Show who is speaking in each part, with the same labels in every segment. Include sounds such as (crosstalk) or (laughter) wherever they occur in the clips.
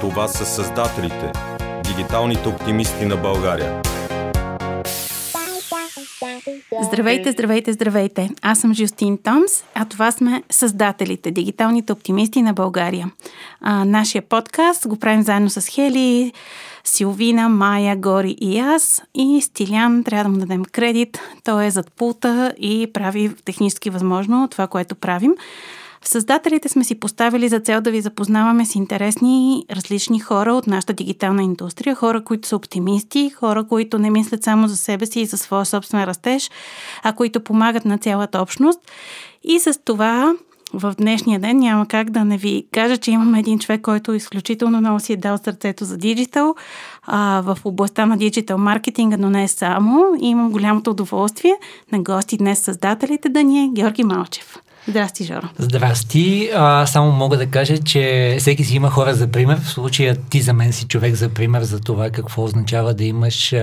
Speaker 1: Това са създателите, дигиталните оптимисти на България.
Speaker 2: Здравейте, здравейте, здравейте! Аз съм Жустин Томс, а това сме създателите, дигиталните оптимисти на България. А, нашия подкаст го правим заедно с Хели, Силвина, Майя, Гори и аз. И Стилян, трябва да му дадем кредит. Той е зад пулта и прави технически възможно това, което правим. Създателите сме си поставили за цел да ви запознаваме с интересни различни хора от нашата дигитална индустрия, хора, които са оптимисти, хора, които не мислят само за себе си и за своя собствен растеж, а които помагат на цялата общност. И с това в днешния ден няма как да не ви кажа, че имаме един човек, който изключително много си е дал сърцето за диджитал а, в областта на диджитал маркетинга, но не само. И имам голямото удоволствие на гости днес създателите да ни е Георги Малчев. Здрасти, Жоро.
Speaker 3: Здрасти. А, само мога да кажа, че всеки си има хора за пример. В случая ти за мен си човек за пример за това какво означава да имаш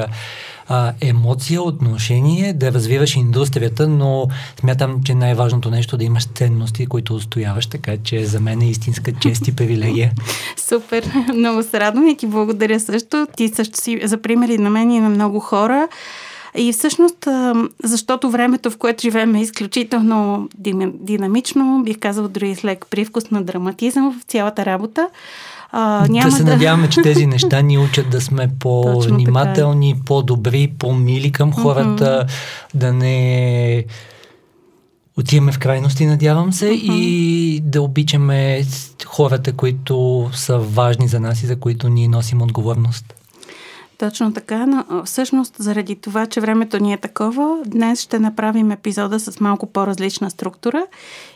Speaker 3: а, емоция, отношение, да развиваш индустрията, но смятам, че най-важното нещо е да имаш ценности, които устояваш, така че за мен е истинска чест и привилегия. (laughs)
Speaker 2: Супер, много се радвам и ти благодаря също. Ти също си за примери на мен и на много хора. И всъщност, защото времето, в което живеем е изключително динамично, бих казал дори с лек привкус на драматизъм в цялата работа,
Speaker 3: а, няма да се да... надяваме, че тези неща ни (laughs) учат да сме по-внимателни, е. по-добри, по-мили към хората, mm-hmm. да не отиваме в крайности, надявам се, mm-hmm. и да обичаме хората, които са важни за нас и за които ние носим отговорност.
Speaker 2: Точно така, но всъщност заради това, че времето ни е такова, днес ще направим епизода с малко по-различна структура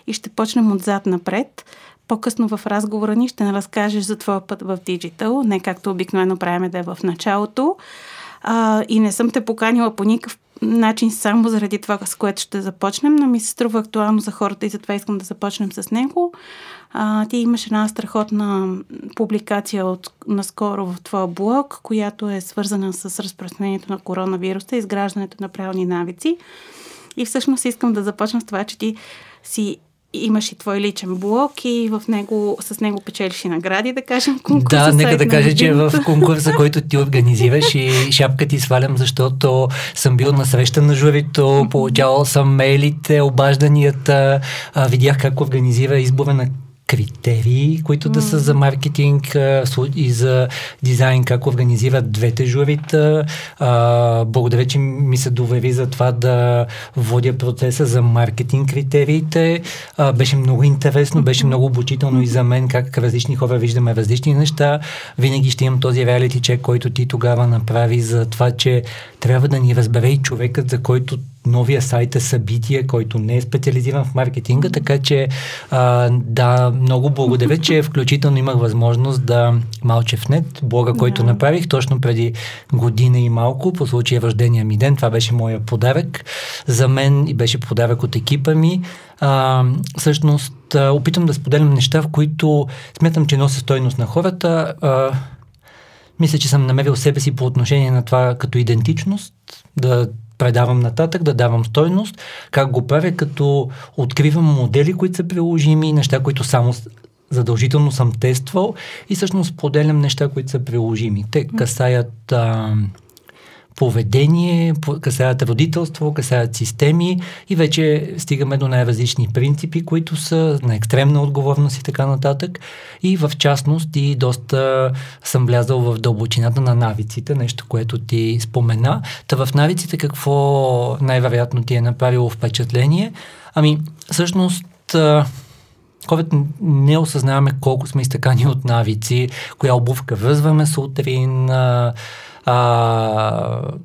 Speaker 2: и ще почнем отзад напред. По-късно в разговора ни ще разкажеш за твоя път в диджитал, не както обикновено правиме да е в началото. А, и не съм те поканила по никакъв начин само заради това, с което ще започнем, но ми се струва актуално за хората и затова искам да започнем с него. А, ти имаш една страхотна публикация от наскоро в твоя блог, която е свързана с разпространението на коронавируса, изграждането на правилни навици. И всъщност искам да започна с това, че ти си имаш и твой личен блог и в него, с него печелиш и награди, да кажем,
Speaker 3: конкурса. Да, нека да кажа, че в конкурса, който ти организираш и шапка ти свалям, защото съм бил на среща на журито, получавал съм мейлите, обажданията, видях как организира избора на критерии, които да са за маркетинг и за дизайн, как организират двете журита. Благодаря, че ми се довери за това да водя процеса за маркетинг критериите. Беше много интересно, беше много обучително и за мен как различни хора виждаме различни неща. Винаги ще имам този реалити чек, който ти тогава направи за това, че трябва да ни разбере и човекът, за който новия сайт е събитие, който не е специализиран в маркетинга, така че а, да, много благодаря, че (laughs) включително имах възможност да Малчев нет, блога, който да. направих точно преди година и малко, по случай рождения ми ден. Това беше моя подарък за мен и беше подарък от екипа ми. А, всъщност, а, опитам да споделям неща, в които смятам, че нося стойност на хората. А, мисля, че съм намерил себе си по отношение на това като идентичност, да предавам нататък, да давам стойност. Как го правя, като откривам модели, които са приложими, неща, които само задължително съм тествал и всъщност поделям неща, които са приложими. Те касаят а, поведение, касаят родителство, касаят системи и вече стигаме до най-различни принципи, които са на екстремна отговорност и така нататък. И в частност и доста съм влязал в дълбочината на навиците, нещо, което ти спомена. Та в навиците какво най-вероятно ти е направило впечатление? Ами, всъщност, хората не осъзнаваме колко сме изтъкани от навици, коя обувка връзваме сутрин, а, а,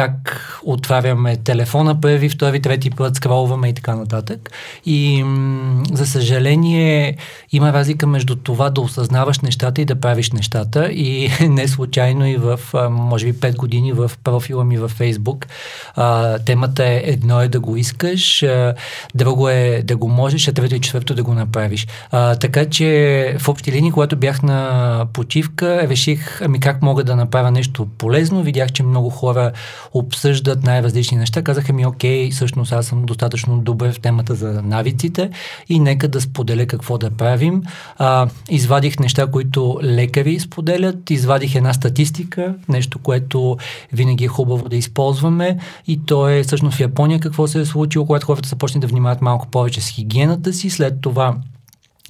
Speaker 3: как отваряме телефона първи, втори, трети път, скролваме и така нататък. И м- за съжаление има разлика между това да осъзнаваш нещата и да правиш нещата и (laughs) не случайно и в, може би, 5 години в профила ми във Фейсбук а, темата е едно е да го искаш, а, друго е да го можеш, а трето и четвърто да го направиш. А, така че в общи линии, когато бях на почивка, реших ами как мога да направя нещо полезно. Видях, че много хора обсъждат най-различни неща. Казаха ми, окей, всъщност аз съм достатъчно добър в темата за навиците и нека да споделя какво да правим. А, извадих неща, които лекари споделят, извадих една статистика, нещо, което винаги е хубаво да използваме и то е всъщност в Япония какво се е случило, когато хората са почнали да внимават малко повече с хигиената си, след това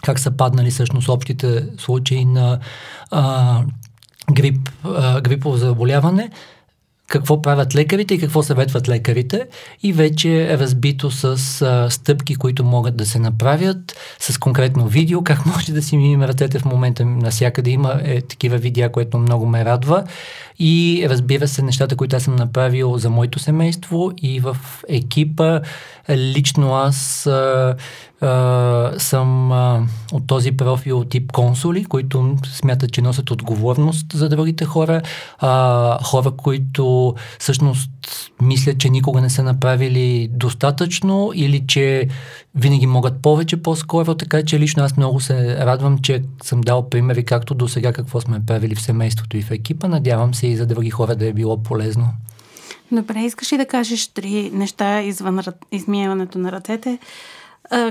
Speaker 3: как са паднали всъщност общите случаи на а, грип, а, грипово заболяване, какво правят лекарите и какво съветват лекарите и вече е разбито с а, стъпки, които могат да се направят, с конкретно видео, как може да си мимим ръцете в момента насякъде има е, такива видеа, което много ме радва и разбира се нещата, които аз съм направил за моето семейство и в екипа. Лично аз а, а, съм а, от този профил тип консули, които смятат, че носят отговорност за другите хора, а, хора, които всъщност мислят, че никога не са направили достатъчно или че винаги могат повече по-скоро, така че лично аз много се радвам, че съм дал примери както до сега какво сме правили в семейството и в екипа. Надявам се и за други хора да е било полезно.
Speaker 2: Добре, искаш ли да кажеш три неща извън измиеването на ръцете,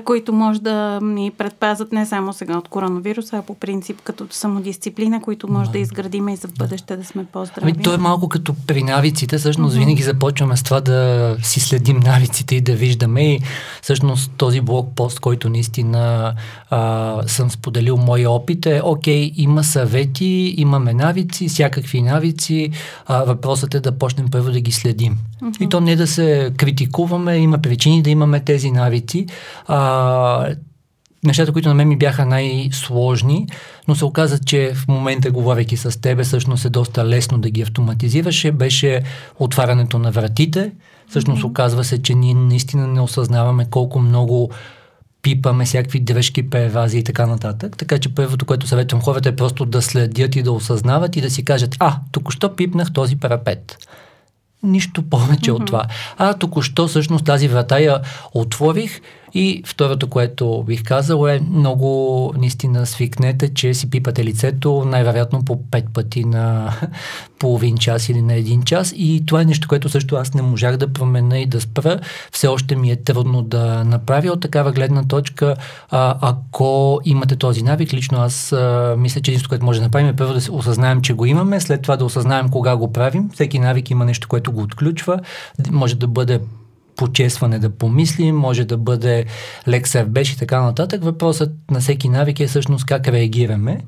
Speaker 2: които може да ни предпазят не само сега от коронавируса, а по принцип като самодисциплина, които може да, да изградим и за в бъдеще да сме по-здрави.
Speaker 3: Ами, то е малко като при навиците. Всъщност mm-hmm. винаги започваме с това да си следим навиците и да виждаме. И всъщност този блокпост, който наистина а, съм споделил моя опит е, окей, има съвети, имаме навици, всякакви навици. А, въпросът е да почнем първо да ги следим. Mm-hmm. И то не да се критикуваме, има причини да имаме тези навици. А, нещата, които на мен ми бяха най-сложни, но се оказа, че в момента, говоряки с тебе, всъщност е доста лесно да ги автоматизираше, беше отварянето на вратите. Всъщност mm-hmm. оказва се, че ние наистина не осъзнаваме колко много пипаме всякакви дръжки, превази и така нататък. Така че първото, което съветвам хората е просто да следят и да осъзнават и да си кажат, а, току-що пипнах този парапет. Нищо повече mm-hmm. от това. А току-що всъщност тази врата я отворих и второто, което бих казал е много наистина свикнете, че си пипате лицето най-вероятно по пет пъти на (laughs) половин час или на един час и това е нещо, което също аз не можах да променя и да спра. Все още ми е трудно да направя от такава гледна точка. А, ако имате този навик, лично аз а, мисля, че единството, което може да направим е първо да осъзнаем, че го имаме, след това да осъзнаем кога го правим. Всеки навик има нещо, което го отключва. Може да бъде почесване да помислим, може да бъде лек сербеж и така нататък. Въпросът на всеки навик е всъщност как реагираме.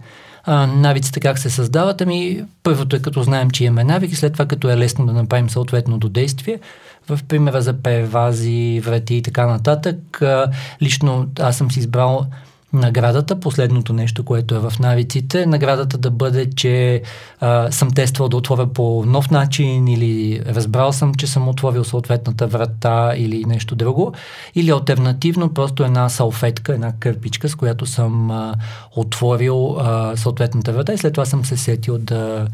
Speaker 3: А, навиците как се създават? Ами, първото е като знаем, че имаме навик и след това като е лесно да направим съответно до действие. В примера за превази, врати и така нататък, а, лично аз съм си избрал наградата, последното нещо, което е в навиците, наградата да бъде, че а, съм тествал да отворя по нов начин или разбрал съм, че съм отворил съответната врата или нещо друго. Или альтернативно просто една салфетка, една кърпичка, с която съм а, отворил а, съответната врата и след това съм се сетил да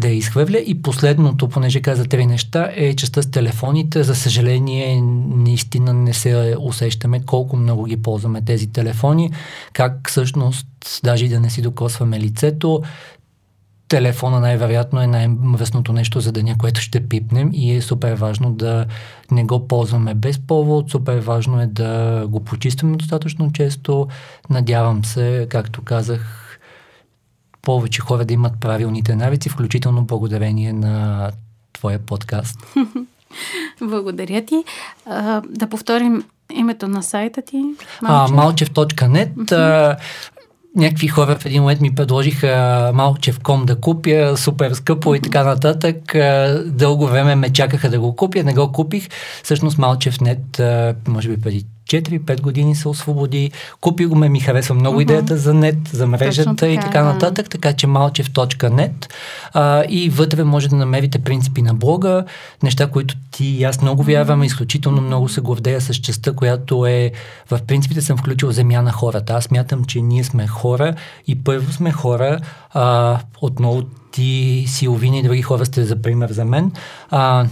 Speaker 3: да я изхвърля. И последното, понеже каза три неща, е частта с телефоните. За съжаление, наистина не се усещаме колко много ги ползваме тези телефони, как всъщност, даже и да не си докосваме лицето, телефона най-вероятно е най-мръсното нещо за деня, което ще пипнем и е супер важно да не го ползваме без повод, супер важно е да го почистваме достатъчно често. Надявам се, както казах, повече хора да имат правилните навици, включително благодарение на твоя подкаст. (laughs)
Speaker 2: Благодаря ти. А, да повторим името на сайта ти.
Speaker 3: Малчев. Малчев.нет. Uh-huh някакви хора в един момент ми предложиха малчев ком да купя, супер скъпо и така нататък. Дълго време ме чакаха да го купя, не го купих. Всъщност Малчев нет, може би преди 4-5 години се освободи. Купи го ме, ми харесва много uh-huh. идеята за нет, за мрежата така, и така нататък, така че малчев.нет а, и вътре може да намерите принципи на блога, неща, които ти и аз много вярвам, изключително много се гордея с частта, която е в принципите съм включил земя на хората. Аз мятам, че ние сме хора и първо сме хора, а, отново ти, Силвина и други хора сте за пример за мен. А,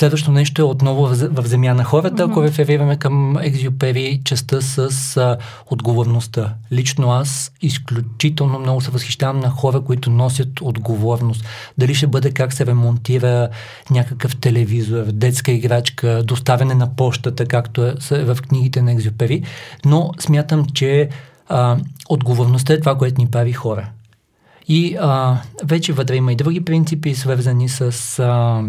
Speaker 3: Следващото нещо е отново в, в земя на хората, ако mm-hmm. реферираме към Екзюпери, частта с а, отговорността. Лично аз изключително много се възхищавам на хора, които носят отговорност. Дали ще бъде как се ремонтира някакъв телевизор, детска играчка, доставяне на почтата, както е в книгите на Екзюпери, но смятам, че а, отговорността е това, което ни прави хора. И а, вече вътре има и други принципи, свързани с а,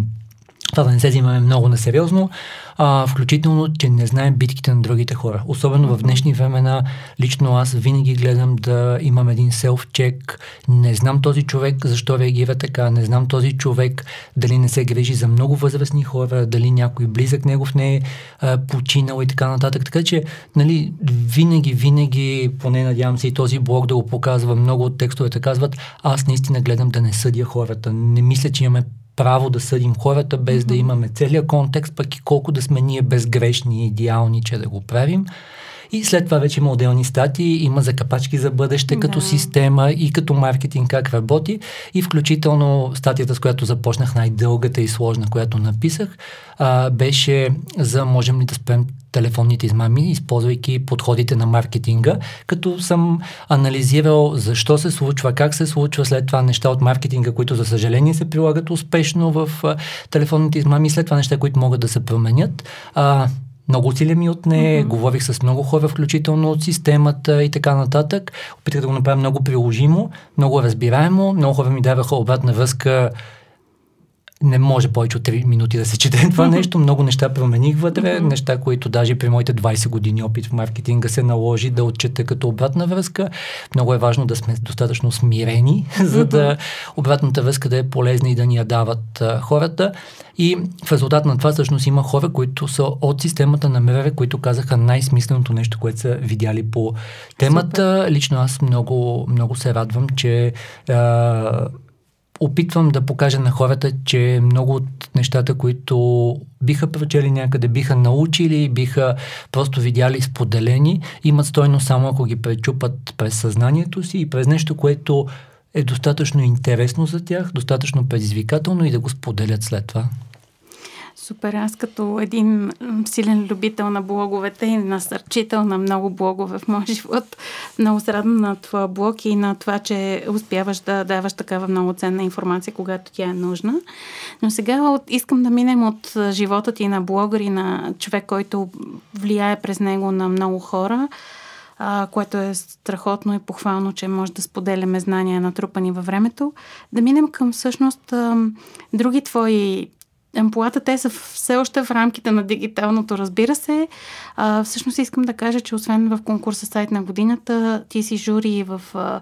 Speaker 3: това да не се взимаме много на сериозно, а, включително, че не знаем битките на другите хора. Особено в днешни времена, лично аз винаги гледам да имам един селф-чек. Не знам този човек защо реагира така, не знам този човек дали не се грижи за много възрастни хора, дали някой близък негов не е а, починал и така нататък. Така че, нали, винаги, винаги, поне надявам се и този блог да го показва, много от текстовете казват, аз наистина гледам да не съдя хората. Не мисля, че имаме право да съдим хората, без mm-hmm. да имаме целият контекст, пък и колко да сме ние безгрешни и идеални, че да го правим. И след това вече има отделни статии, има закапачки за бъдеще да. като система и като маркетинг как работи. И включително статията, с която започнах, най-дългата и сложна, която написах, а, беше за можем ли да спрем телефонните измами, използвайки подходите на маркетинга, като съм анализирал защо се случва, как се случва след това неща от маркетинга, които за съжаление се прилагат успешно в а, телефонните измами, след това неща, които могат да се променят. А, много усилия ми отне, mm-hmm. говорих с много хора, включително от системата и така нататък. Опитах да го направя много приложимо, много разбираемо. Много хора ми даваха обратна връзка не може повече от 3 минути да се чете (laughs) това нещо. Много неща промених вътре, неща, които даже при моите 20 години опит в маркетинга се наложи да отчета като обратна връзка. Много е важно да сме достатъчно смирени, (laughs) за да обратната връзка да е полезна и да ни я дават а, хората. И в резултат на това всъщност има хора, които са от системата на МВР, които казаха най-смисленото нещо, което са видяли по темата. Супер. Лично аз много, много се радвам, че а, опитвам да покажа на хората, че много от нещата, които биха прочели някъде, биха научили, биха просто видяли споделени, имат стойно само ако ги пречупат през съзнанието си и през нещо, което е достатъчно интересно за тях, достатъчно предизвикателно и да го споделят след това.
Speaker 2: Супер. Аз като един силен любител на блоговете и насърчител на много блогове в моя живот, много се радвам на твоя блог и на това, че успяваш да даваш такава много ценна информация, когато тя е нужна. Но сега искам да минем от живота ти на блогър и на човек, който влияе през него на много хора, а, което е страхотно и похвално, че може да споделяме знания натрупани във времето, да минем към всъщност а, други твои ампулата, те са все още в рамките на дигиталното, разбира се. А, всъщност искам да кажа, че освен в конкурса сайт на годината, ти си жури в а,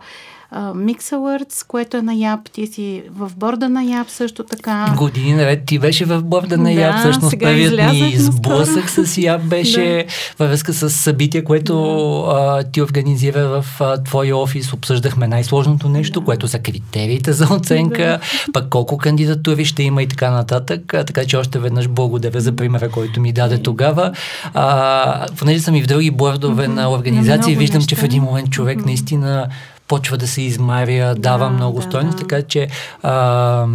Speaker 2: Mix Awards, което е на Яб. Ти си в борда на Яб също така.
Speaker 3: Години наред ти беше в борда на Яб. Да, Всъщност първият ни сблъсък с Яб беше да. във връзка с събитие, което да. а, ти организира в а, твой офис. Обсъждахме най-сложното нещо, да. което са критериите за оценка, да. пък колко кандидатури ще има и така нататък. А, така че още веднъж благодаря за примера, който ми даде тогава. А, понеже съм и в други бордове mm-hmm. на организации, виждам, неща. че в един момент човек mm-hmm. наистина почва да се измаря, дава да, много да, стойност, да. така че а,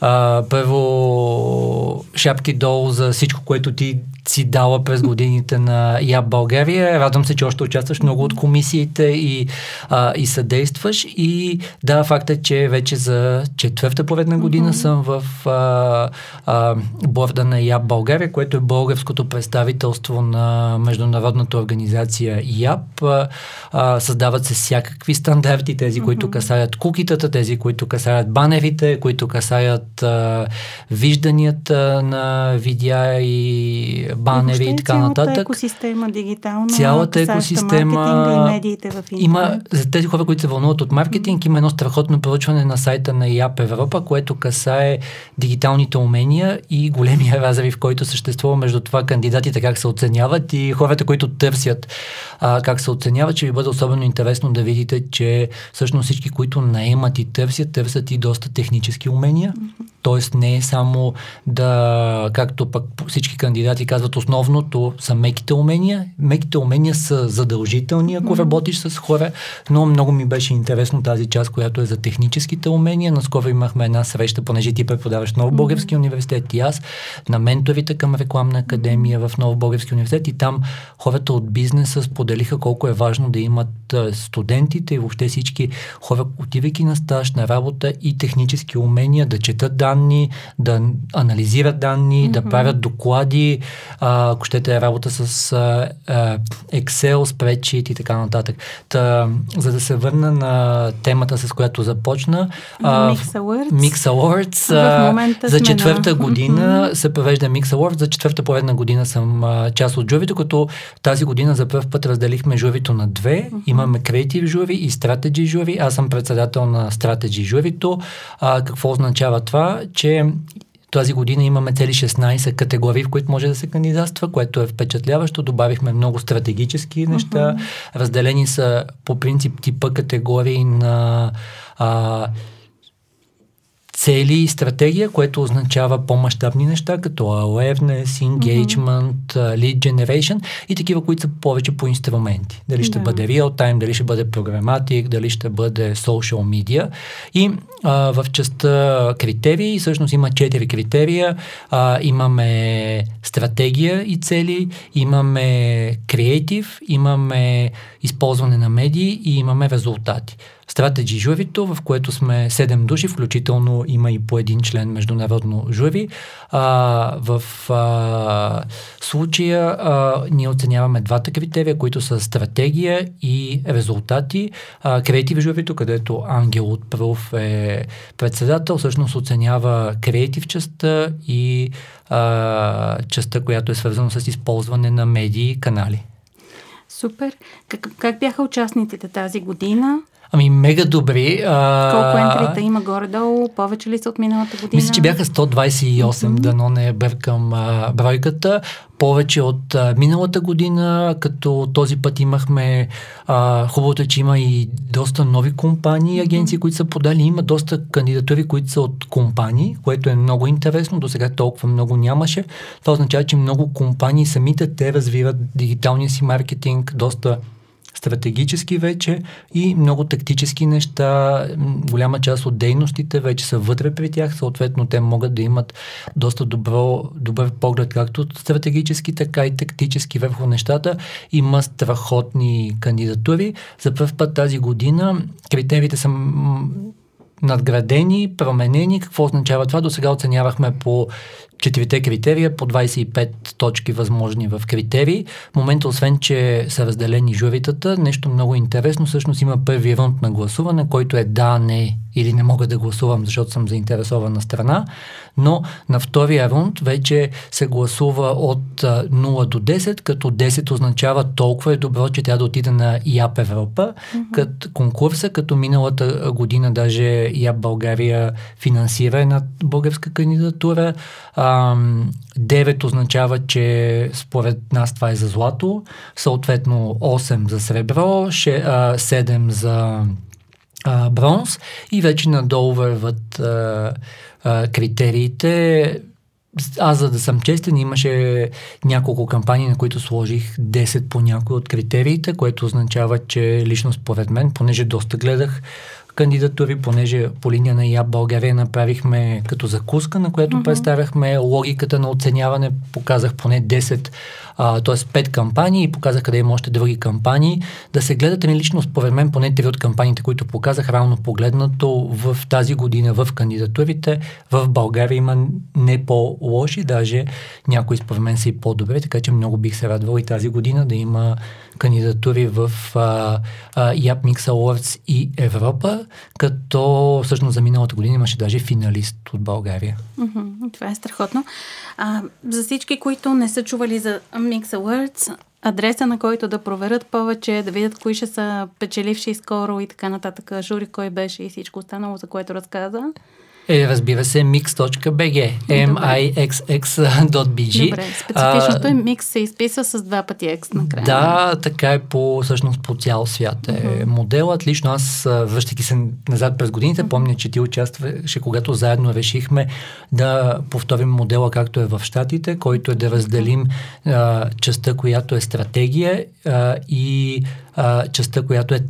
Speaker 3: а, първо шапки долу за всичко, което ти си дала през годините на ЯБ България. Радвам се, че още участваш много от комисиите и, а, и съдействаш. И да, факт е, че вече за четвърта поредна година mm-hmm. съм в а, а, борда на ЯБ България, което е българското представителство на международната организация. А, а, създават се всякакви стандарти, тези, mm-hmm. които касаят кукитата, тези, които касаят банерите, които касаят а, вижданията на видеа и банери и така нататък. Цялата
Speaker 2: екосистема дигитална,
Speaker 3: цялата екосистема
Speaker 2: и медиите в интернет.
Speaker 3: Има, за тези хора, които се вълнуват от маркетинг, има едно страхотно проучване на сайта на ИАП Европа, което касае дигиталните умения и големия разрив, който съществува между това кандидатите как се оценяват и хората, които търсят а, как се оценяват, че ви бъде особено интересно да видите, че всъщност всички, които наемат и търсят, търсят и доста технически умения. Тоест не е само да, както пък всички кандидати казват, казват, основното са меките умения. Меките умения са задължителни, ако mm-hmm. работиш с хора, но много ми беше интересно тази част, която е за техническите умения. Наскоро имахме една среща, понеже ти преподаваш Нов Български mm-hmm. университет и аз, на менторите към рекламна академия в Нов Български университет и там хората от бизнеса споделиха колко е важно да имат студентите и въобще всички хора, отивайки на стаж, на работа и технически умения, да четат данни, да анализират данни, mm-hmm. да правят доклади, а, ако щете работа с а, а, Excel, spreadsheet и така нататък. Та, за да се върна на темата, с която започна,
Speaker 2: а, Mix Awards,
Speaker 3: Mix Awards а, за четвърта на... година mm-hmm. се провежда Mix Awards, за четвърта поредна година съм а, част от журито, като тази година за първ път разделихме журито на две. Mm-hmm. Имаме креатив жури и стратеджи жури. Аз съм председател на стратеджи журито. А, какво означава това? Че тази година имаме цели 16 категории, в които може да се кандидатства, което е впечатляващо. Добавихме много стратегически неща. Uh-huh. Разделени са по принцип типа категории на а, цели и стратегия, което означава по-масштабни неща, като awareness, engagement, mm-hmm. lead generation и такива, които са повече по инструменти. Дали ще yeah. бъде real-time, дали ще бъде програматик, дали ще бъде social media. И в частта критерии, всъщност има четири критерия. А, имаме стратегия и цели, имаме креатив, имаме използване на медии и имаме резултати. Стратеджи журито, в което сме 7 души, включително има и по един член международно жури. А, в а, случая а, ние оценяваме двата критерия, които са стратегия и резултати. креатив журито, където Ангел от Пруф е председател, всъщност оценява креатив частта и а, частта, която е свързана с използване на медии и канали.
Speaker 2: Супер. Как, как бяха участниците тази година?
Speaker 3: Ами, мега добри.
Speaker 2: А... Колко ентрита има горе-долу? Повече ли са от миналата година?
Speaker 3: Мисля, че бяха 128, mm-hmm. дано не бъркам а, бройката. Повече от а, миналата година, като този път имахме а, хубавото е, че има и доста нови компании, агенции, mm-hmm. които са подали. Има доста кандидатури, които са от компании, което е много интересно. До сега толкова много нямаше. Това означава, че много компании самите те развиват дигиталния си маркетинг доста стратегически вече и много тактически неща. Голяма част от дейностите вече са вътре при тях, съответно те могат да имат доста добро, добър поглед както стратегически, така и тактически върху нещата. Има страхотни кандидатури. За първ път тази година критериите са надградени, променени. Какво означава това? До сега оценявахме по четирите критерия, по 25 точки възможни в критерии. В момента, освен, че са разделени журитата, нещо много интересно, всъщност има първи рунд на гласуване, който е да, не или не мога да гласувам, защото съм заинтересована страна, но на втория рунд вече се гласува от 0 до 10, като 10 означава толкова е добро, че трябва да отида на ИАП Европа, mm-hmm. като конкурса, като миналата година даже ИАП България финансира една българска кандидатура. 9 означава, че според нас това е за злато, съответно 8 за сребро, 7 за а, бронз и вече надолу върват а, а, критериите. Аз, за да съм честен, имаше няколко кампании, на които сложих 10 по някои от критериите, което означава, че лично според мен, понеже доста гледах кандидатури, понеже по линия на ЯБ България направихме като закуска, на която mm-hmm. представяхме логиката на оценяване, показах поне 10 т.е. пет кампании и показах къде има още други кампании. Да се гледате ми лично, според мен, поне три от кампаниите, които показах, равно погледнато в тази година в кандидатурите. В България има не по-лоши, даже някои според мен са и по-добре, така че много бих се радвал и тази година да има кандидатури в а, а, Yap Awards и Европа, като всъщност за миналата година имаше даже финалист от България.
Speaker 2: Mm-hmm, това е страхотно. А, за всички, които не са чували за Mix Awards, адреса на който да проверят повече, да видят кои ще са печеливши скоро и така нататък, жури кой беше и всичко останало, за което разказа.
Speaker 3: Е, разбира се, mix.bg, mixx.bg.
Speaker 2: Добре, специфичното е mix се изписва с два пъти X накрая.
Speaker 3: Да, така е по, всъщност по цял свят е uh-huh. моделът. Лично аз, връщайки се назад през годините, uh-huh. помня, че ти участваше, когато заедно решихме да повторим модела както е в Штатите, който е да разделим а, частта, която е стратегия а, и а, частта, която е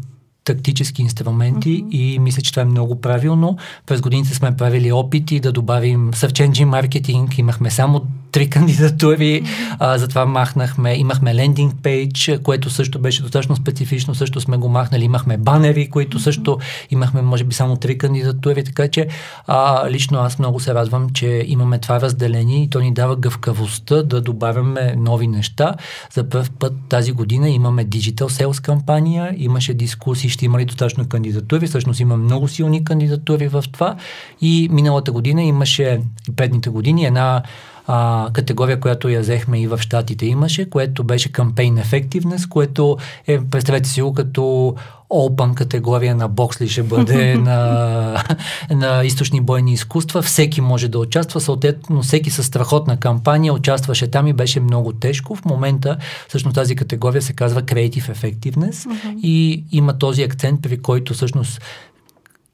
Speaker 3: тактически инструменти mm-hmm. и мисля, че това е много правилно. През годините сме правили опити да добавим Engine Marketing, имахме само три (laughs) кандидатури, а, затова махнахме, имахме лендинг пейдж, което също беше достатъчно специфично, също сме го махнали, имахме банери, които също имахме, може би, само три кандидатури, така че а, лично аз много се радвам, че имаме това разделение и то ни дава гъвкавостта да добавяме нови неща. За първ път тази година имаме Digital Sales кампания, имаше дискусии, ще има ли достатъчно кандидатури, всъщност има много силни кандидатури в това. И миналата година имаше, предните години, една а, категория, която я взехме и в Штатите имаше, което беше Campaign Effectiveness, което е, представете си го като Open категория на бокс ли ще бъде, (laughs) на, на източни бойни изкуства. Всеки може да участва, съответно всеки със страхотна кампания участваше там и беше много тежко. В момента всъщност тази категория се казва Creative Effectiveness uh-huh. и има този акцент, при който всъщност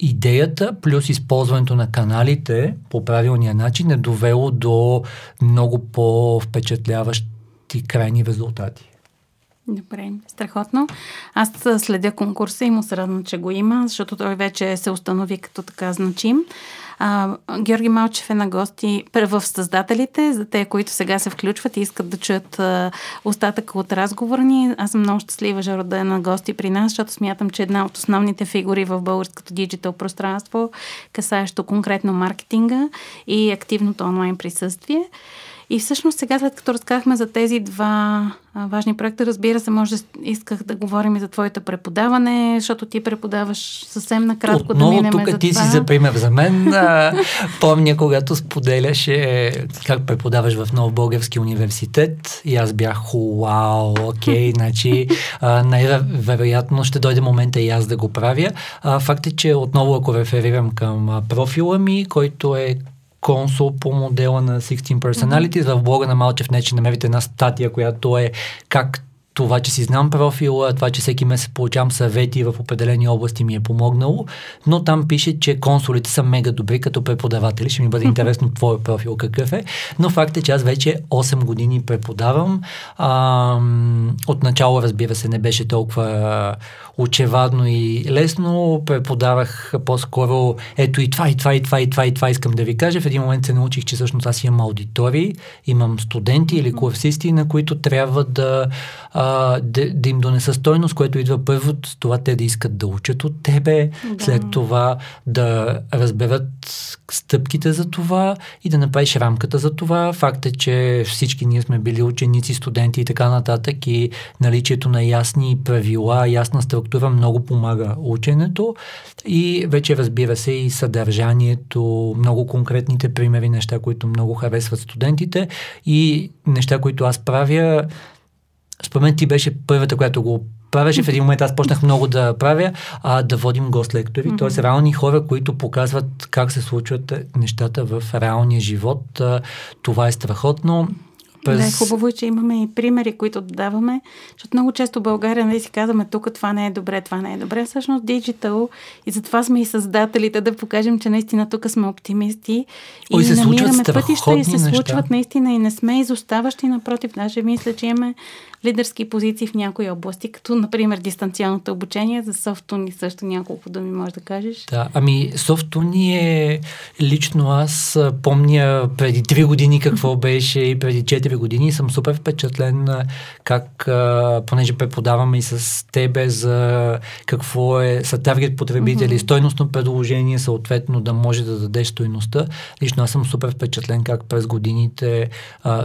Speaker 3: идеята плюс използването на каналите по правилния начин е довело до много по-впечатляващи крайни резултати.
Speaker 2: Добре, страхотно. Аз следя конкурса и му се радвам, че го има, защото той вече се установи като така значим. А, Георги Малчев е на гости в Създателите, за те, които сега се включват и искат да чуят а, остатъка от разговора ни. Аз съм много щастлива, Жаро, да е на гости при нас, защото смятам, че една от основните фигури в българското диджитал пространство, касаещо конкретно маркетинга и активното онлайн присъствие. И всъщност сега, след като разказахме за тези два а, важни проекта, разбира се, може исках да говорим и за твоето преподаване, защото ти преподаваш съвсем накратко
Speaker 3: Отново,
Speaker 2: да минем
Speaker 3: тук
Speaker 2: за
Speaker 3: ти
Speaker 2: това.
Speaker 3: си за пример за мен. А, помня, когато споделяше как преподаваш в Нов Български университет и аз бях вау, окей, (laughs) значи най-вероятно ще дойде момента и аз да го правя. А, факт е, че отново ако реферирам към профила ми, който е консул по модела на 16 Personalities. Mm-hmm. В блога на Малчев не, че намерите една статия, която е как това, че си знам профила, това, че всеки месец получавам съвети в определени области ми е помогнало, но там пише, че консулите са мега добри като преподаватели. Ще ми бъде (laughs) интересно твой профил какъв е. Но факт е, че аз вече 8 години преподавам. А, отначало, разбира се, не беше толкова очевадно и лесно. Преподавах по-скоро ето и това, и това, и това, и това, и това искам да ви кажа. В един момент се научих, че всъщност аз имам аудитории, имам студенти или курсисти, на които трябва да а, да, да им донеса стойност, което идва първо с това те да искат да учат от тебе, да. след това да разберат стъпките за това и да направиш рамката за това. Факт е, че всички ние сме били ученици, студенти и така нататък и наличието на ясни правила, ясна структура много помага ученето и вече разбира се и съдържанието, много конкретните примери, неща, които много харесват студентите и неща, които аз правя според мен ти беше първата, която го правеше. В един момент аз почнах много да правя, а да водим гост-лектори, mm-hmm. т.е. реални хора, които показват как се случват нещата в реалния живот. Това е страхотно.
Speaker 2: През... Да, е хубаво, че имаме и примери, които даваме, защото много често в България нали, си казваме тук това не е добре, това не е добре. Всъщност диджитал и затова сме и създателите да покажем, че наистина тук сме оптимисти
Speaker 3: Ой,
Speaker 2: и
Speaker 3: се
Speaker 2: намираме пътища и се
Speaker 3: неща.
Speaker 2: случват наистина и не сме изоставащи, напротив, даже мисля, че имаме лидерски позиции в някои области, като например дистанционното обучение, за софтуни също няколко думи може да кажеш.
Speaker 3: Да, ами софтуни е лично аз помня преди 3 години какво беше и преди 4 години съм супер впечатлен как, понеже преподаваме и с тебе за какво е са таргет потребители, mm-hmm. стойностно предложение, съответно да може да дадеш стойността. Лично аз съм супер впечатлен как през годините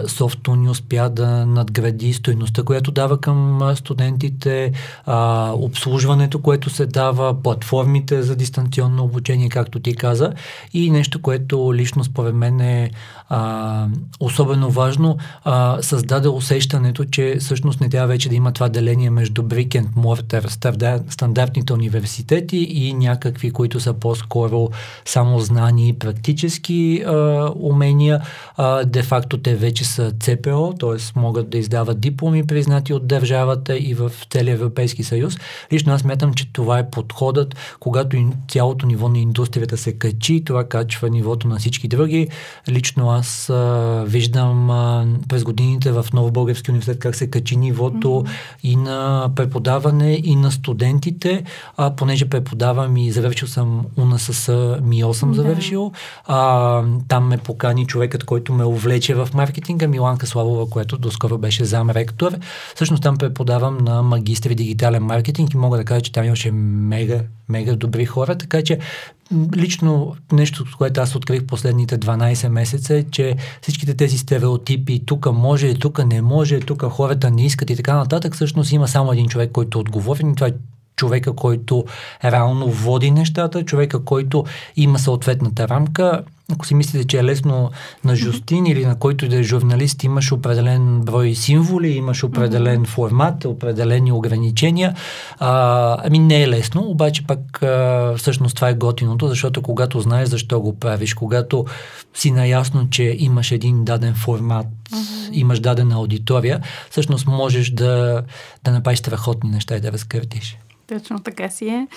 Speaker 3: софтуни успя да надгради стойността, която дава към студентите, а, обслужването, което се дава, платформите за дистанционно обучение, както ти каза, и нещо, което лично според мен е а, особено важно, а, създаде усещането, че всъщност не трябва вече да има това деление между Brick and Mortar, стандартните университети и някакви, които са по-скоро само знания и практически а, умения. А, де-факто те вече са ЦПО, т.е. могат да издават дипломи, признати от държавата и в целия Европейски съюз. Лично аз мятам, че това е подходът, когато цялото ниво на индустрията се качи, това качва нивото на всички други. Лично аз а, виждам а, през годините в Ново Български университет как се качи нивото mm-hmm. и на преподаване, и на студентите, а, понеже преподавам и завършил съм УНСС МИО съм да. завършил. А, там ме покани човекът, който ме увлече в маркетинга, Миланка Славова, което доскоро беше зам ректор. Всъщност там преподавам на магистри дигитален маркетинг и мога да кажа, че там имаше мега, мега добри хора, така че лично нещо, което аз открих последните 12 месеца е, че всичките тези стереотипи, тук може, тук не може, тук хората не искат и така нататък, всъщност има само един човек, който е отговорен и това е човека, който реално води нещата, човека, който има съответната рамка. Ако си мислите, че е лесно на Жустин mm-hmm. или на който да е журналист, имаш определен брой символи, имаш определен mm-hmm. формат, определени ограничения. А, ами не е лесно, обаче пък а, всъщност това е готиното, защото когато знаеш защо го правиш, когато си наясно, че имаш един даден формат, mm-hmm. имаш дадена аудитория, всъщност можеш да, да направиш страхотни неща и да разкъртиш.
Speaker 2: Точно така си е.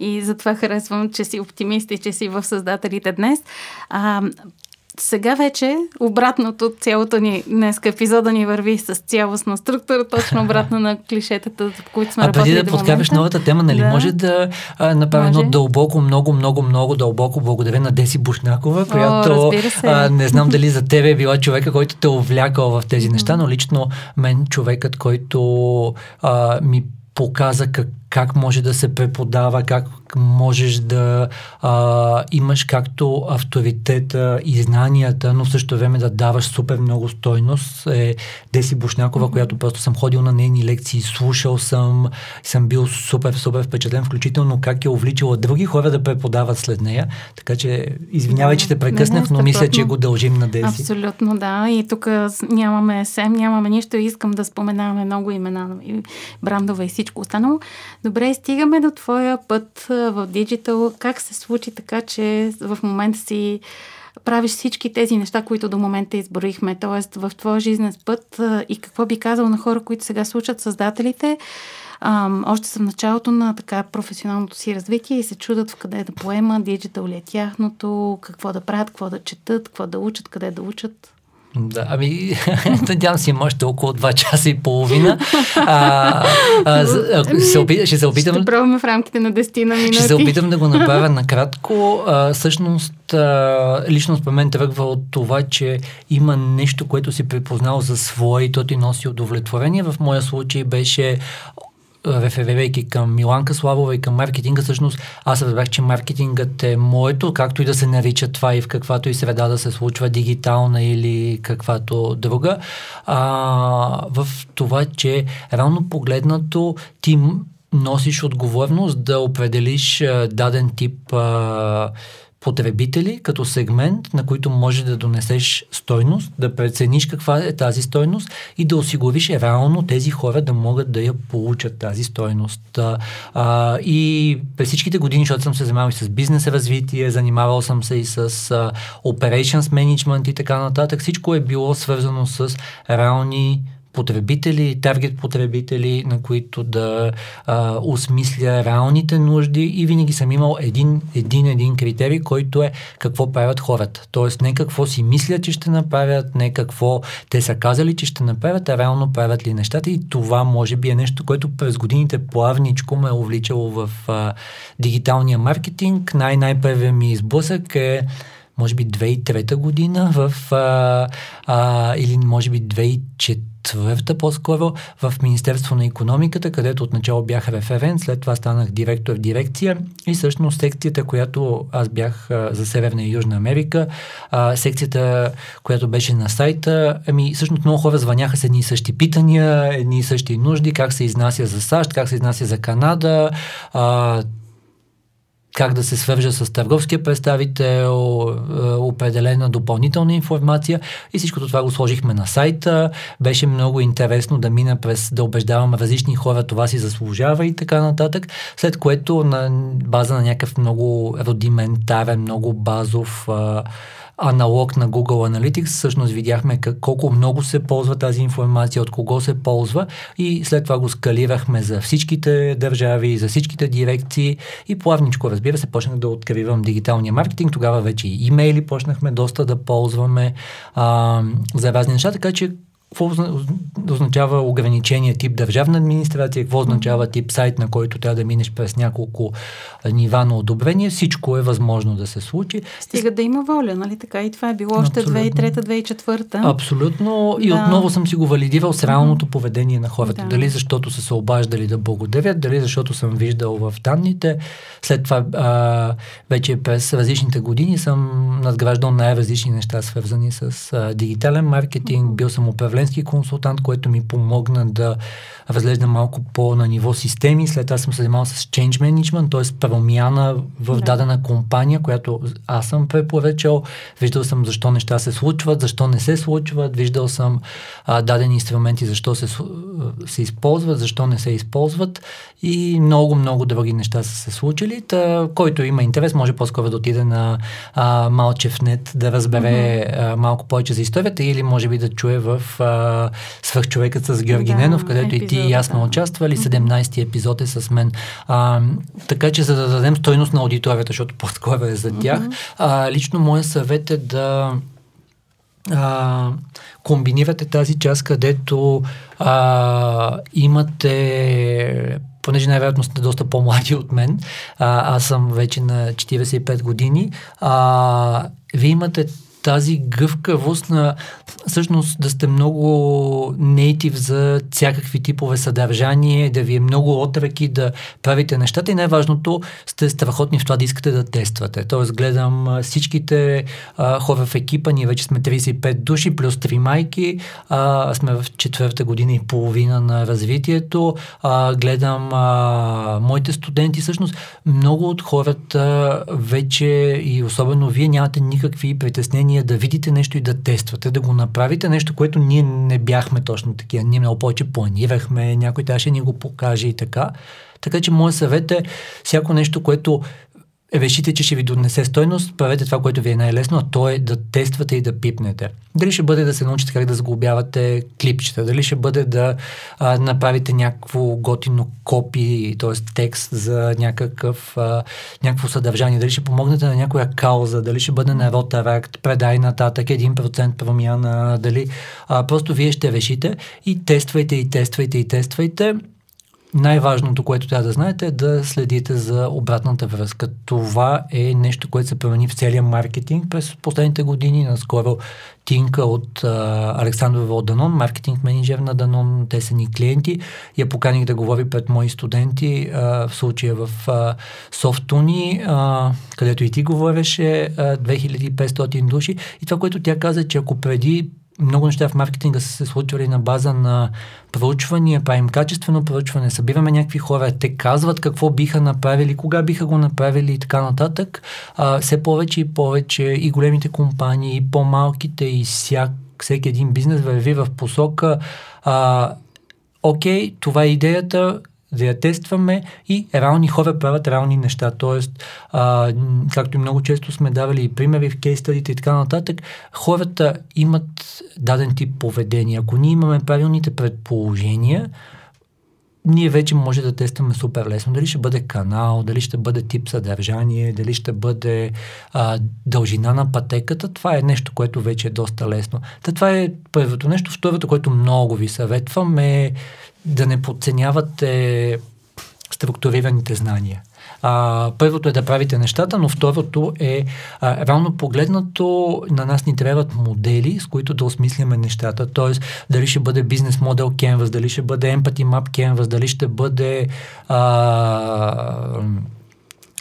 Speaker 2: И затова харесвам, че си оптимист и че си в създателите днес. А, сега вече обратното, цялото ни днес епизода ни върви с цялостна структура, точно обратно на клишетата, в които сме
Speaker 3: а работили А преди да подкрепиш новата тема, нали да. може да а, едно дълбоко, много, много, много дълбоко благодаря на Деси Бушнакова, която а, не знам дали за тебе е била човека, който те е увлякал в тези неща, но лично мен човекът, който а, ми показа как, как може да се преподава, как можеш да а, имаш както авторитета и знанията, но също време да даваш супер много стойност. Е Деси Бушнякова, mm-hmm. която просто съм ходил на нейни лекции, слушал съм, съм бил супер, супер впечатлен, включително как е увличала други хора да преподават след нея. Така че, извинявай, че те прекъснах, но мисля, че го дължим на Деси.
Speaker 2: Абсолютно, да. И тук нямаме СЕМ, нямаме нищо. Искам да споменаваме много имена и брандове и всичко останало. Добре, стигаме до твоя път в диджитал. Как се случи така, че в момента си правиш всички тези неща, които до момента изборихме, т.е. в твоя жизнен път и какво би казал на хора, които сега случат създателите, Ам, още съм в началото на така професионалното си развитие и се чудат в къде да поема, диджитал ли е тяхното, какво да правят, какво да четат, какво да учат, къде да учат.
Speaker 3: Да, ами, (laughs) надявам се, още около 2 часа и половина. А, а, (laughs) ами, се опит, ще се опитам...
Speaker 2: Ще пробваме в рамките на 10 на минути.
Speaker 3: Ще се опитам да го (laughs) направя накратко. А, всъщност, а, лично според мен тръгва от това, че има нещо, което си припознал за свое и то ти носи удовлетворение. В моя случай беше реферирайки към Миланка Славова и към маркетинга, всъщност аз разбрах, че маркетингът е моето, както и да се нарича това и в каквато и среда да се случва, дигитална или каквато друга, а, в това, че равно погледнато ти носиш отговорност да определиш даден тип а, потребители като сегмент, на които може да донесеш стойност, да прецениш каква е тази стойност и да осигуриш реално тези хора да могат да я получат тази стойност. А, и през всичките години, защото съм се занимавал и с бизнес развитие, занимавал съм се и с а, operations management и така нататък, всичко е било свързано с реални потребители, таргет потребители, на които да а, осмисля реалните нужди и винаги съм имал един, един, един критерий, който е какво правят хората. Тоест не какво си мислят, че ще направят, не какво те са казали, че ще направят, а реално правят ли нещата и това може би е нещо, което през годините плавничко ме е увличало в а, дигиталния маркетинг. Най-най-първият ми изблъсък е може би 2003 година в, а, а, или може би 2004 четвърта по-скоро в Министерство на економиката, където отначало бях референт, след това станах директор в дирекция и всъщност секцията, която аз бях за Северна и Южна Америка, секцията, която беше на сайта, ами всъщност много хора звъняха с едни и същи питания, едни и същи нужди, как се изнася за САЩ, как се изнася за Канада, как да се свържа с търговския представител, е, определена допълнителна информация и всичкото това го сложихме на сайта. Беше много интересно да мина през да убеждавам различни хора, това си заслужава и така нататък, след което на база на някакъв много рудиментарен, много базов аналог на Google Analytics, всъщност видяхме как, колко много се ползва тази информация, от кого се ползва и след това го скалирахме за всичките държави, за всичките дирекции и плавничко, разбира се, почнах да откривам дигиталния маркетинг, тогава вече и имейли почнахме доста да ползваме а, за разни неща, така че какво означава ограничение тип държавна администрация, какво означава тип сайт, на който трябва да минеш през няколко нива на одобрение. Всичко е възможно да се случи.
Speaker 2: Стига да има воля, нали така? И това е било още 2003-2004.
Speaker 3: Абсолютно. И да. отново съм си го валидирал с реалното поведение на хората. Да. Дали защото са се обаждали да благодарят, дали защото съм виждал в данните. След това а, вече през различните години съм надграждал най-различни неща, свързани с а, дигитален маркетинг. Бил съм управлен управленски консултант, който ми помогна да разглеждам малко по-на ниво системи. След това съм се занимавал с change management, т.е. промяна в да. дадена компания, която аз съм препоръчал. Виждал съм защо неща се случват, защо не се случват. Виждал съм а, дадени инструменти, защо се, се използват, защо не се използват. И много, много други неща са се случили. Та, който има интерес, може по-скоро да отиде на а, Малчевнет да разбере mm-hmm. а, малко повече за историята или може би да чуе в а, Свърхчовекът с Георги да, Ненов, където епизод, и ти и аз сме да. участвали. 17-ти епизод е с мен. А, така че за да дадем стойност на аудиторията, защото по-скоро е за тях, mm-hmm. а, лично моя съвет е да а, комбинирате тази част, където а, имате понеже най-вероятно сте доста по-млади от мен, а, аз съм вече на 45 години, а, вие имате тази гъвкавост на всъщност да сте много нейтив за всякакви типове съдържание, да ви е много отреки да правите нещата и най-важното сте страхотни в това да искате да тествате. Тоест гледам всичките а, хора в екипа, ние вече сме 35 души плюс 3 майки, а, сме в четвърта година и половина на развитието, а, гледам а, моите студенти, всъщност много от хората вече и особено вие нямате никакви притеснения желание да видите нещо и да тествате, да го направите нещо, което ние не бяхме точно такива. Ние много повече планирахме, някой трябваше ни го покаже и така. Така че моят съвет е всяко нещо, което решите, че ще ви донесе стойност, правете това, което ви е най-лесно, а то е да тествате и да пипнете. Дали ще бъде да се научите как да сглобявате клипчета, дали ще бъде да а, направите някакво готино копи, т.е. текст за някакъв, а, някакво съдържание, дали ще помогнете на някоя кауза, дали ще бъде на Rotaract, предай нататък 1% промяна, дали а, просто вие ще решите и тествайте, и тествайте, и тествайте най-важното, което трябва да знаете е да следите за обратната връзка. Това е нещо, което се промени в целия маркетинг през последните години. Наскоро Тинка от а, Александрова от Данон, маркетинг менеджер на Данон, те са ни клиенти. Я поканих да говори пред мои студенти, а, в случая в Софтуни, където и ти говореше, а, 2500 души. И това, което тя каза, че ако преди много неща в маркетинга са се случвали на база на проучвания, правим качествено проучване, събираме някакви хора, те казват какво биха направили, кога биха го направили и така нататък. А, все повече и повече и големите компании, и по-малките, и всяк, всеки един бизнес върви в посока а, окей, това е идеята, да я тестваме и реални хора правят реални неща. Тоест, а, както и много често сме давали и примери в кейстадите и така нататък, хората имат даден тип поведение. Ако ние имаме правилните предположения, ние вече може да тестваме супер лесно. Дали ще бъде канал, дали ще бъде тип съдържание, дали ще бъде а, дължина на пътеката, това е нещо, което вече е доста лесно. Та това е първото нещо. Второто, което много ви съветвам е да не подценявате структурираните знания. А, първото е да правите нещата, но второто е а, равно погледнато на нас ни трябват модели, с които да осмисляме нещата. Тоест, дали ще бъде бизнес модел Canvas, дали ще бъде Empathy Map Canvas, дали ще бъде а,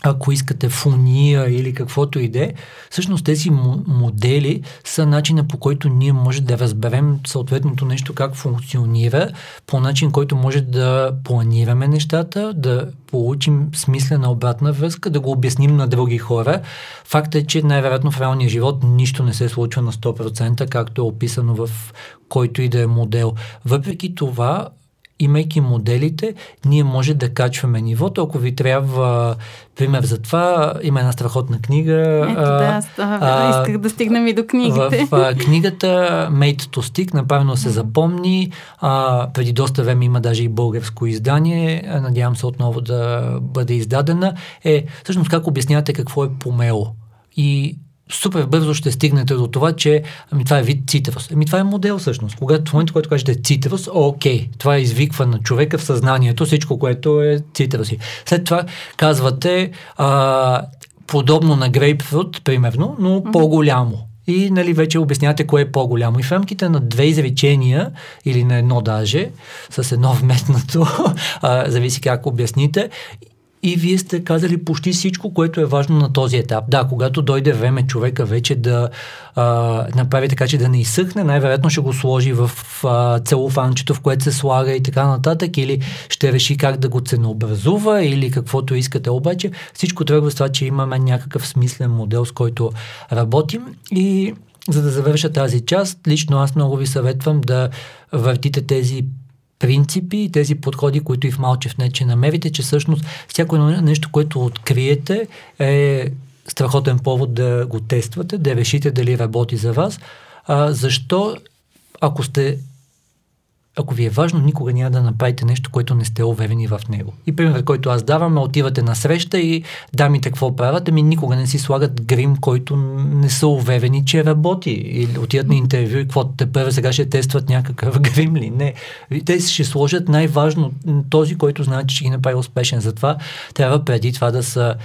Speaker 3: ако искате фуния или каквото и де, всъщност тези модели са начина по който ние може да разберем съответното нещо как функционира, по начин, който може да планираме нещата, да получим смислена обратна връзка, да го обясним на други хора. Факт е, че най-вероятно в реалния живот нищо не се случва на 100%, както е описано в който и да е модел. Въпреки това, имайки моделите, ние може да качваме нивото. Ако ви трябва пример за това, има една страхотна книга.
Speaker 2: Ето да, а, исках да стигнем и до книгите.
Speaker 3: В а, книгата Made to Stick, направено се запомни. А, преди доста време има даже и българско издание. Надявам се отново да бъде издадена. Е, всъщност как обяснявате какво е помело? И супер бързо ще стигнете до това, че ами това е вид цитрус. Ами това е модел всъщност. Когато в момента, който кажете цитрус, окей, това е извиква на човека в съзнанието, всичко, което е цитруси. След това казвате а, подобно на грейпфрут, примерно, но mm-hmm. по-голямо. И нали, вече обяснявате кое е по-голямо. И в рамките на две изречения, или на едно даже, с едно вметнато, (laughs) а, зависи как обясните, и вие сте казали почти всичко, което е важно на този етап. Да, когато дойде време човека вече да а, направи така, че да не изсъхне, най-вероятно ще го сложи в а, целофанчето, в което се слага и така нататък, или ще реши как да го ценообразува, или каквото искате. Обаче всичко трябва с това, че имаме някакъв смислен модел, с който работим и за да завърша тази част, лично аз много ви съветвам да въртите тези принципи и тези подходи, които и в Малчев не, че намерите, че всъщност всяко нещо, което откриете е страхотен повод да го тествате, да решите дали работи за вас. А, защо, ако сте ако ви е важно, никога няма да направите нещо, което не сте уверени в него. И пример, който аз давам, е отивате на среща и дамите какво правят, ами никога не си слагат грим, който не са уверени, че работи. Или отиват на интервю и какво те първо сега ще тестват някакъв (laughs) грим ли. Не. Те ще сложат най-важно този, който знае, че ще ги направи успешен. Затова трябва преди това да са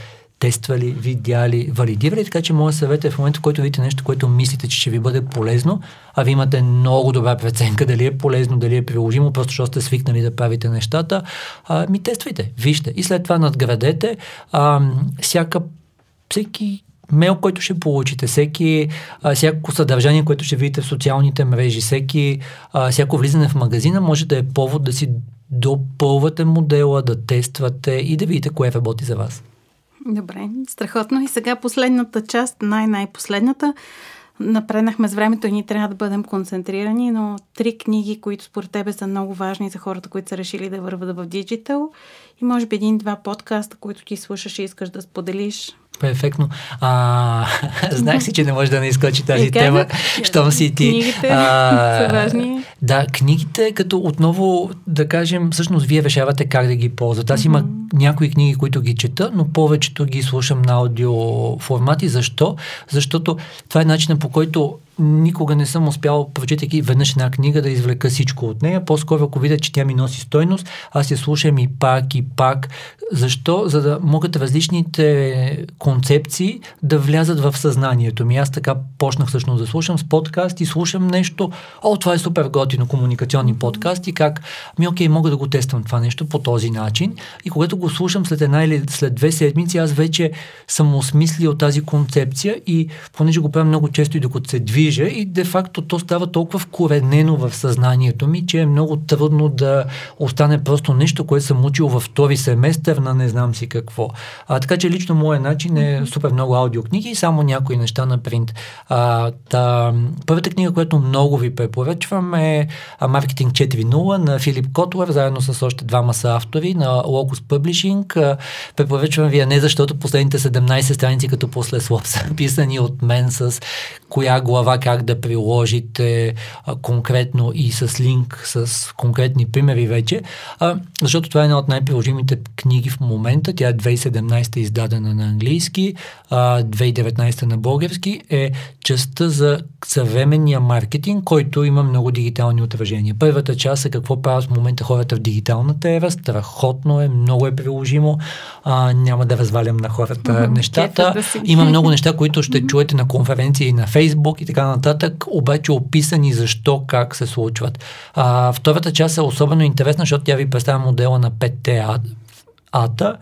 Speaker 3: тествали, видяли, валидирали, така че моят съвет е в момента, в който видите нещо, което мислите, че ще ви бъде полезно, а ви имате много добра преценка дали е полезно, дали е приложимо, просто защото сте свикнали да правите нещата, а, ми тествайте, вижте и след това надградете. А, всяка, всеки мейл, който ще получите, всеки, а, всяко съдържание, което ще видите в социалните мрежи, всеки, а, всяко влизане в магазина може да е повод да си допълвате модела, да тествате и да видите кое работи за вас.
Speaker 2: Добре, страхотно. И сега последната част, най-най-последната. Напреднахме с времето и ние трябва да бъдем концентрирани, но три книги, които според тебе са много важни за хората, които са решили да върват в диджитал и може би един-два подкаста, които ти слушаш и искаш да споделиш.
Speaker 3: Перфектно. А, (laughs) знаех си, че не може да не изкочи тази е, тема, щом си ти.
Speaker 2: Книгите а, са важни.
Speaker 3: Да, книгите, като отново да кажем, всъщност вие решавате как да ги ползвате. Аз mm-hmm. има някои книги, които ги чета, но повечето ги слушам на аудио формати. Защо? Защото това е начинът по който никога не съм успял, прочитайки веднъж една книга, да извлека всичко от нея. По-скоро, ако видя, че тя ми носи стойност, аз я слушам и пак, и пак. Защо? За да могат различните концепции да влязат в съзнанието ми. Аз така почнах всъщност да слушам с подкаст и слушам нещо. О, това е супер готино, комуникационни подкасти, как ми окей, мога да го тествам това нещо по този начин. И когато го слушам след една или след две седмици, аз вече съм осмислил тази концепция и понеже го правя много често и докато се движа, движа и де-факто то става толкова вкоренено в съзнанието ми, че е много трудно да остане просто нещо, което съм учил във втори семестър на не знам си какво. А, така че лично моят начин е супер много аудиокниги и само някои неща на принт. А, та, първата книга, която много ви препоръчвам е Маркетинг 4.0 на Филип Котлер, заедно с още двама са автори на Locus Publishing. Препоръчвам ви не защото последните 17 страници като после слов са (laughs) писани от мен с коя глава как да приложите а, конкретно и с линк, с конкретни примери вече, а, защото това е една от най-приложимите книги в момента. Тя е 2017 издадена на английски, а, 2019 на български, е частта за съвременния маркетинг, който има много дигитални отражения. Първата част е какво правят в момента хората в дигиталната ера. Страхотно е, много е приложимо. А, няма да развалям на хората mm-hmm, нещата. Да има много (laughs) неща, които ще mm-hmm. чуете на конференции на Фейсбук и така нататък, обаче описани защо, как се случват. А, втората част е особено интересна, защото тя ви представя модела на 5T ата.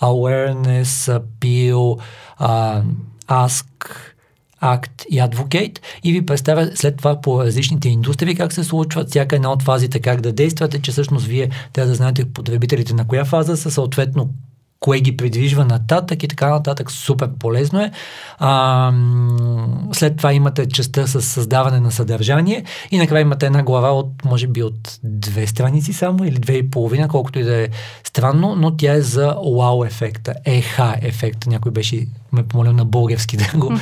Speaker 3: Awareness, Appeal, uh, Ask, акт и адвокейт и ви представя след това по различните индустрии как се случват, всяка една от фазите как да действате, че всъщност вие трябва да знаете потребителите на коя фаза са, съответно кое ги придвижва нататък и така нататък. Супер полезно е. А, след това имате частта с създаване на съдържание и накрая имате една глава от, може би, от две страници само или две и половина, колкото и да е странно, но тя е за вау ефекта, еха ефекта. Някой беше ме помоля на български да го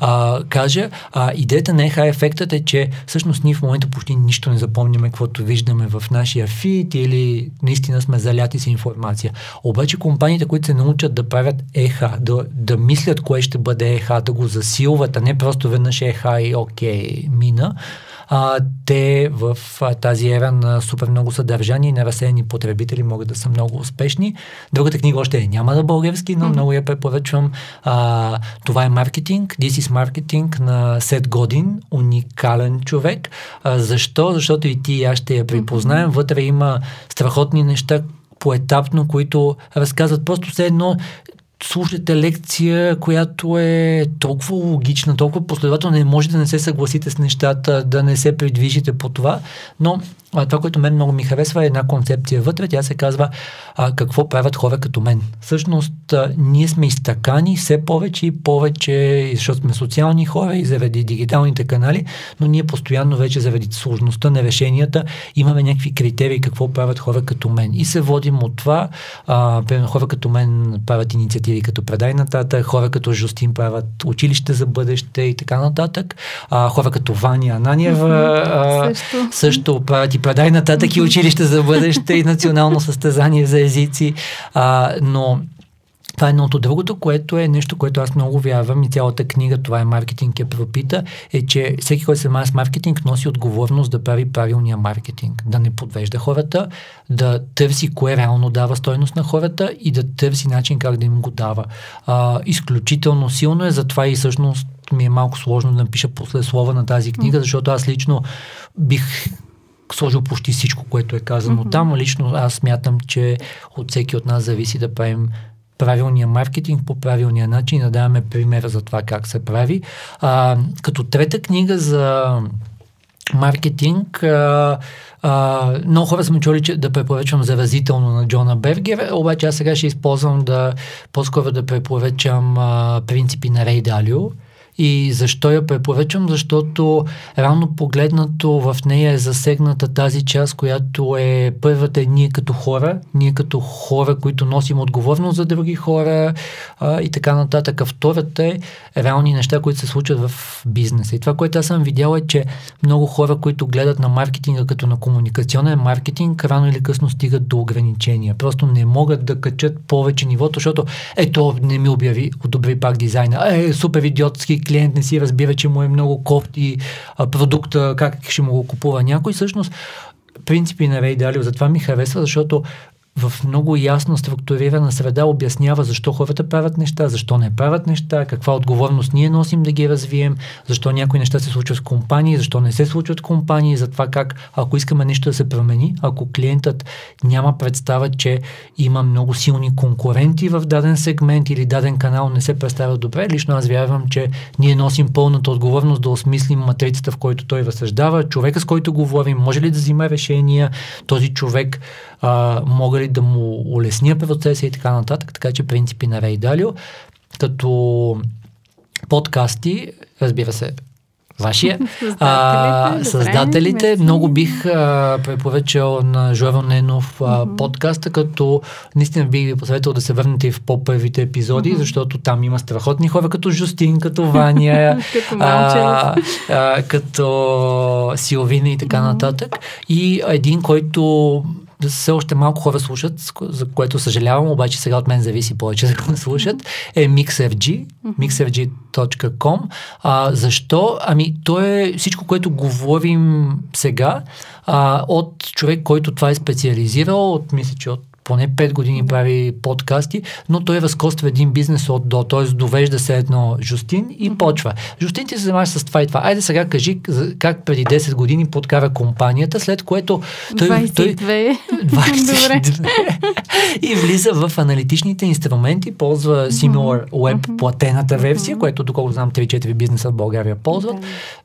Speaker 3: а, кажа. А, идеята на еха ефектът е, че всъщност ние в момента почти нищо не запомняме, каквото виждаме в нашия фит или наистина сме заляти с информация. Обаче компаниите, които се научат да правят еха, да, да мислят кое ще бъде еха, да го засилват, а не просто веднъж еха и окей, мина, а, те в а, тази ера на супер много съдържание и на разсеяни потребители могат да са много успешни. Другата книга още е няма да български, но mm-hmm. много я препоръчвам. А, това е маркетинг, This is Marketing на Сет Годин, уникален човек. А, защо? Защото и ти и аз ще я припознаем. Вътре има страхотни неща, поетапно, които разказват просто все едно слушате лекция, която е толкова логична, толкова последователна, не може да не се съгласите с нещата, да не се придвижите по това, но а, това, което мен много ми харесва е една концепция вътре, тя се казва а, какво правят хора като мен. Всъщност, а, ние сме изтъкани все повече и повече, защото сме социални хора и заради дигиталните канали, но ние постоянно вече заради сложността на решенията имаме някакви критерии какво правят хора като мен. И се водим от това, а, примерно хора като мен правят инициативи като Предай нататък, хора като Жустин правят училище за бъдеще и така нататък, а, хора като Ваня Ананиева а, също. също правят и предай нататък и училище за бъдеще и национално състезание за езици. А, но това е едното. Другото, което е нещо, което аз много вярвам и цялата книга, това е маркетинг е пропита, е, че всеки, който се занимава с маркетинг, носи отговорност да прави правилния маркетинг. Да не подвежда хората, да търси кое реално дава стойност на хората и да търси начин как да им го дава. А, изключително силно е, затова и всъщност ми е малко сложно да напиша после слова на тази книга, защото аз лично бих сложил почти всичко, което е казано mm-hmm. там. Лично аз смятам, че от всеки от нас зависи да правим правилния маркетинг по правилния начин да даваме примера за това как се прави. А, като трета книга за маркетинг, а, а, много хора сме чули, че да препоръчвам заразително на Джона Бергер, обаче аз сега ще използвам да по-скоро да препоръчам а, принципи на Рей Далио. И защо я препоръчвам? Защото рано погледнато в нея е засегната тази част, която е първата е ние като хора, ние като хора, които носим отговорност за други хора а, и така нататък. Втората е реални неща, които се случват в бизнеса. И това, което аз съм видял е, че много хора, които гледат на маркетинга като на комуникационен маркетинг, рано или късно стигат до ограничения. Просто не могат да качат повече нивото, защото ето не ми обяви, одобри пак дизайна. Е, супер идиотски клиент не си разбира, че му е много кофти продукта, как ще му го купува някой. Всъщност, принципи на Рей Далио, затова ми харесва, защото в много ясно структурирана среда обяснява защо хората правят неща, защо не правят неща, каква отговорност ние носим да ги развием, защо някои неща се случват в компании, защо не се случват в компании, за това как, ако искаме нещо да се промени, ако клиентът няма представа, че има много силни конкуренти в даден сегмент или даден канал не се представя добре, лично аз вярвам, че ние носим пълната отговорност да осмислим матрицата, в който той разсъждава, човека с който говорим, може ли да взима решения, този човек а, мога ли да му улесня процеса и така нататък, така че принципи на Рей Далио, като подкасти, разбира се, Вашия. (laughs) създателите, създателите много бих а, препоръчал на Жоро Ненов а, mm-hmm. подкаста, като наистина бих ви посъветвал да се върнете и в по-първите епизоди, mm-hmm. защото там има страхотни хора, като Жустин, като Ваня, (laughs) а, а, като Силвина и така mm-hmm. нататък. И един, който все още малко хора слушат, за което съжалявам, обаче сега от мен зависи повече (laughs) да го слушат, е MixFG, mixfg.com. А, защо? Ами, то е всичко, което говорим сега, а, от човек, който това е специализирал, от, мисля, че от поне 5 години прави подкасти, но той разкоства един бизнес от до, т.е. довежда се едно Жустин и почва. Жустин ти се занимаваш с това и това. Айде сега кажи как преди 10 години подкара компанията, след което
Speaker 2: той... 22. Той, 22. (laughs)
Speaker 3: и влиза в аналитичните инструменти, ползва Similar Web платената версия, което доколко знам 3-4 бизнеса в България ползват.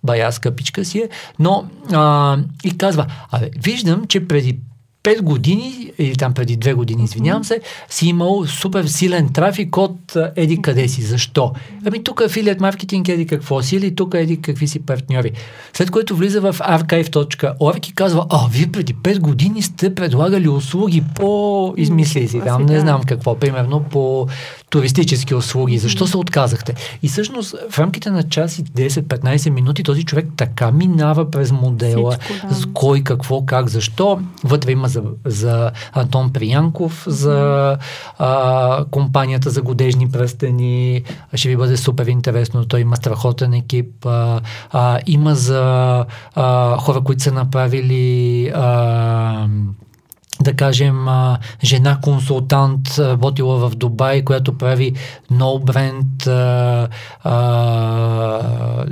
Speaker 3: Бая скъпичка си е. Но а, и казва, абе, виждам, че преди 5 години, или там преди 2 години, извинявам се, си имал супер силен трафик от еди къде си. Защо? Ами тук афилият маркетинг еди какво си или тук еди какви си партньори. След което влиза в archive.org и казва, а, вие преди 5 години сте предлагали услуги по измисли си, там не знам какво, примерно по туристически услуги. Защо се отказахте? И всъщност в рамките на час и 10-15 минути този човек така минава през модела, Всичко, да. с кой, какво, как, защо. Вътре има за, за Антон Приянков, за а, компанията за годежни пръстени. Ще ви бъде супер интересно. Той има страхотен екип. А, а, има за а, хора, които са направили а, да кажем, жена консултант, работила в Дубай, която прави no бренд,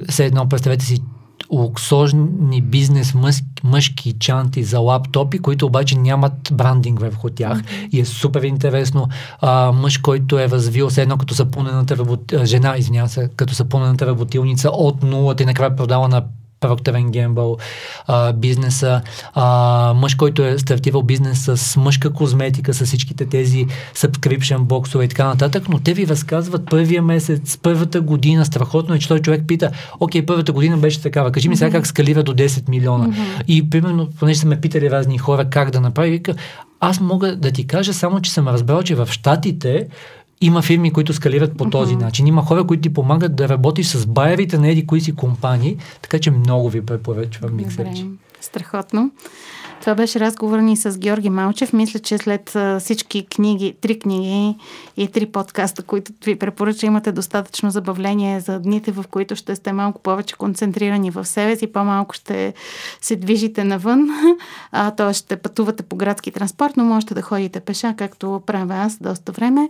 Speaker 3: все едно, представете си, луксозни бизнес мъж, мъжки чанти за лаптопи, които обаче нямат брандинг върху тях. И е супер интересно. А, мъж, който е развил се едно като сапунената работ... жена, извинявам се, като сапунената работилница от нулата и накрая продава на Procter Gamble а, бизнеса, а, мъж, който е стартирал бизнес с мъжка козметика, с всичките тези subscription боксове и така нататък, но те ви разказват първия месец, първата година, страхотно е, че той човек пита, окей, първата година беше такава, кажи ми сега как скалира до 10 милиона. Mm-hmm. И примерно, понеже са ме питали разни хора как да направи, вика, аз мога да ти кажа само, че съм разбрал, че в Штатите има фирми, които скалират по този uh-huh. начин. Има хора, които ти помагат да работиш с байерите на еди кои си компании, така че много ви препоръчвам Миксерич.
Speaker 2: Страхотно. Това беше разговор ни с Георги Малчев. Мисля, че след всички книги, три книги и три подкаста, които ви препоръча, имате достатъчно забавление за дните, в които ще сте малко повече концентрирани в себе си, по-малко ще се движите навън, (laughs) т.е. ще пътувате по градски транспорт, но можете да ходите пеша, както правя аз доста време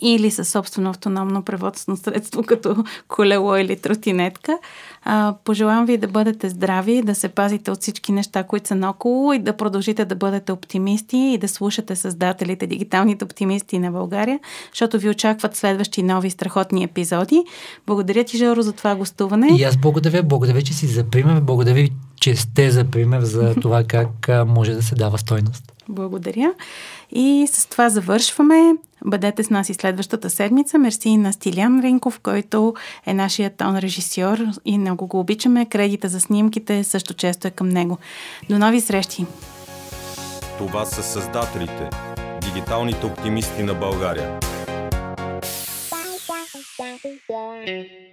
Speaker 2: или със собствено автономно преводно средство, като колело или тротинетка. А, пожелавам ви да бъдете здрави, да се пазите от всички неща, които са наоколо и да продължите да бъдете оптимисти и да слушате създателите, дигиталните оптимисти на България, защото ви очакват следващи нови страхотни епизоди. Благодаря ти, Жоро, за това гостуване.
Speaker 3: И аз благодаря. Благодаря, че си за пример. Благодаря, че сте за пример за (laughs) това как може да се дава стойност.
Speaker 2: Благодаря. И с това завършваме. Бъдете с нас и следващата седмица. Мерси на Стилиан Ринков, който е нашият тон режисьор и много го обичаме. Кредита за снимките също често е към него. До нови срещи!
Speaker 1: Това са създателите, дигиталните оптимисти на България. Yeah.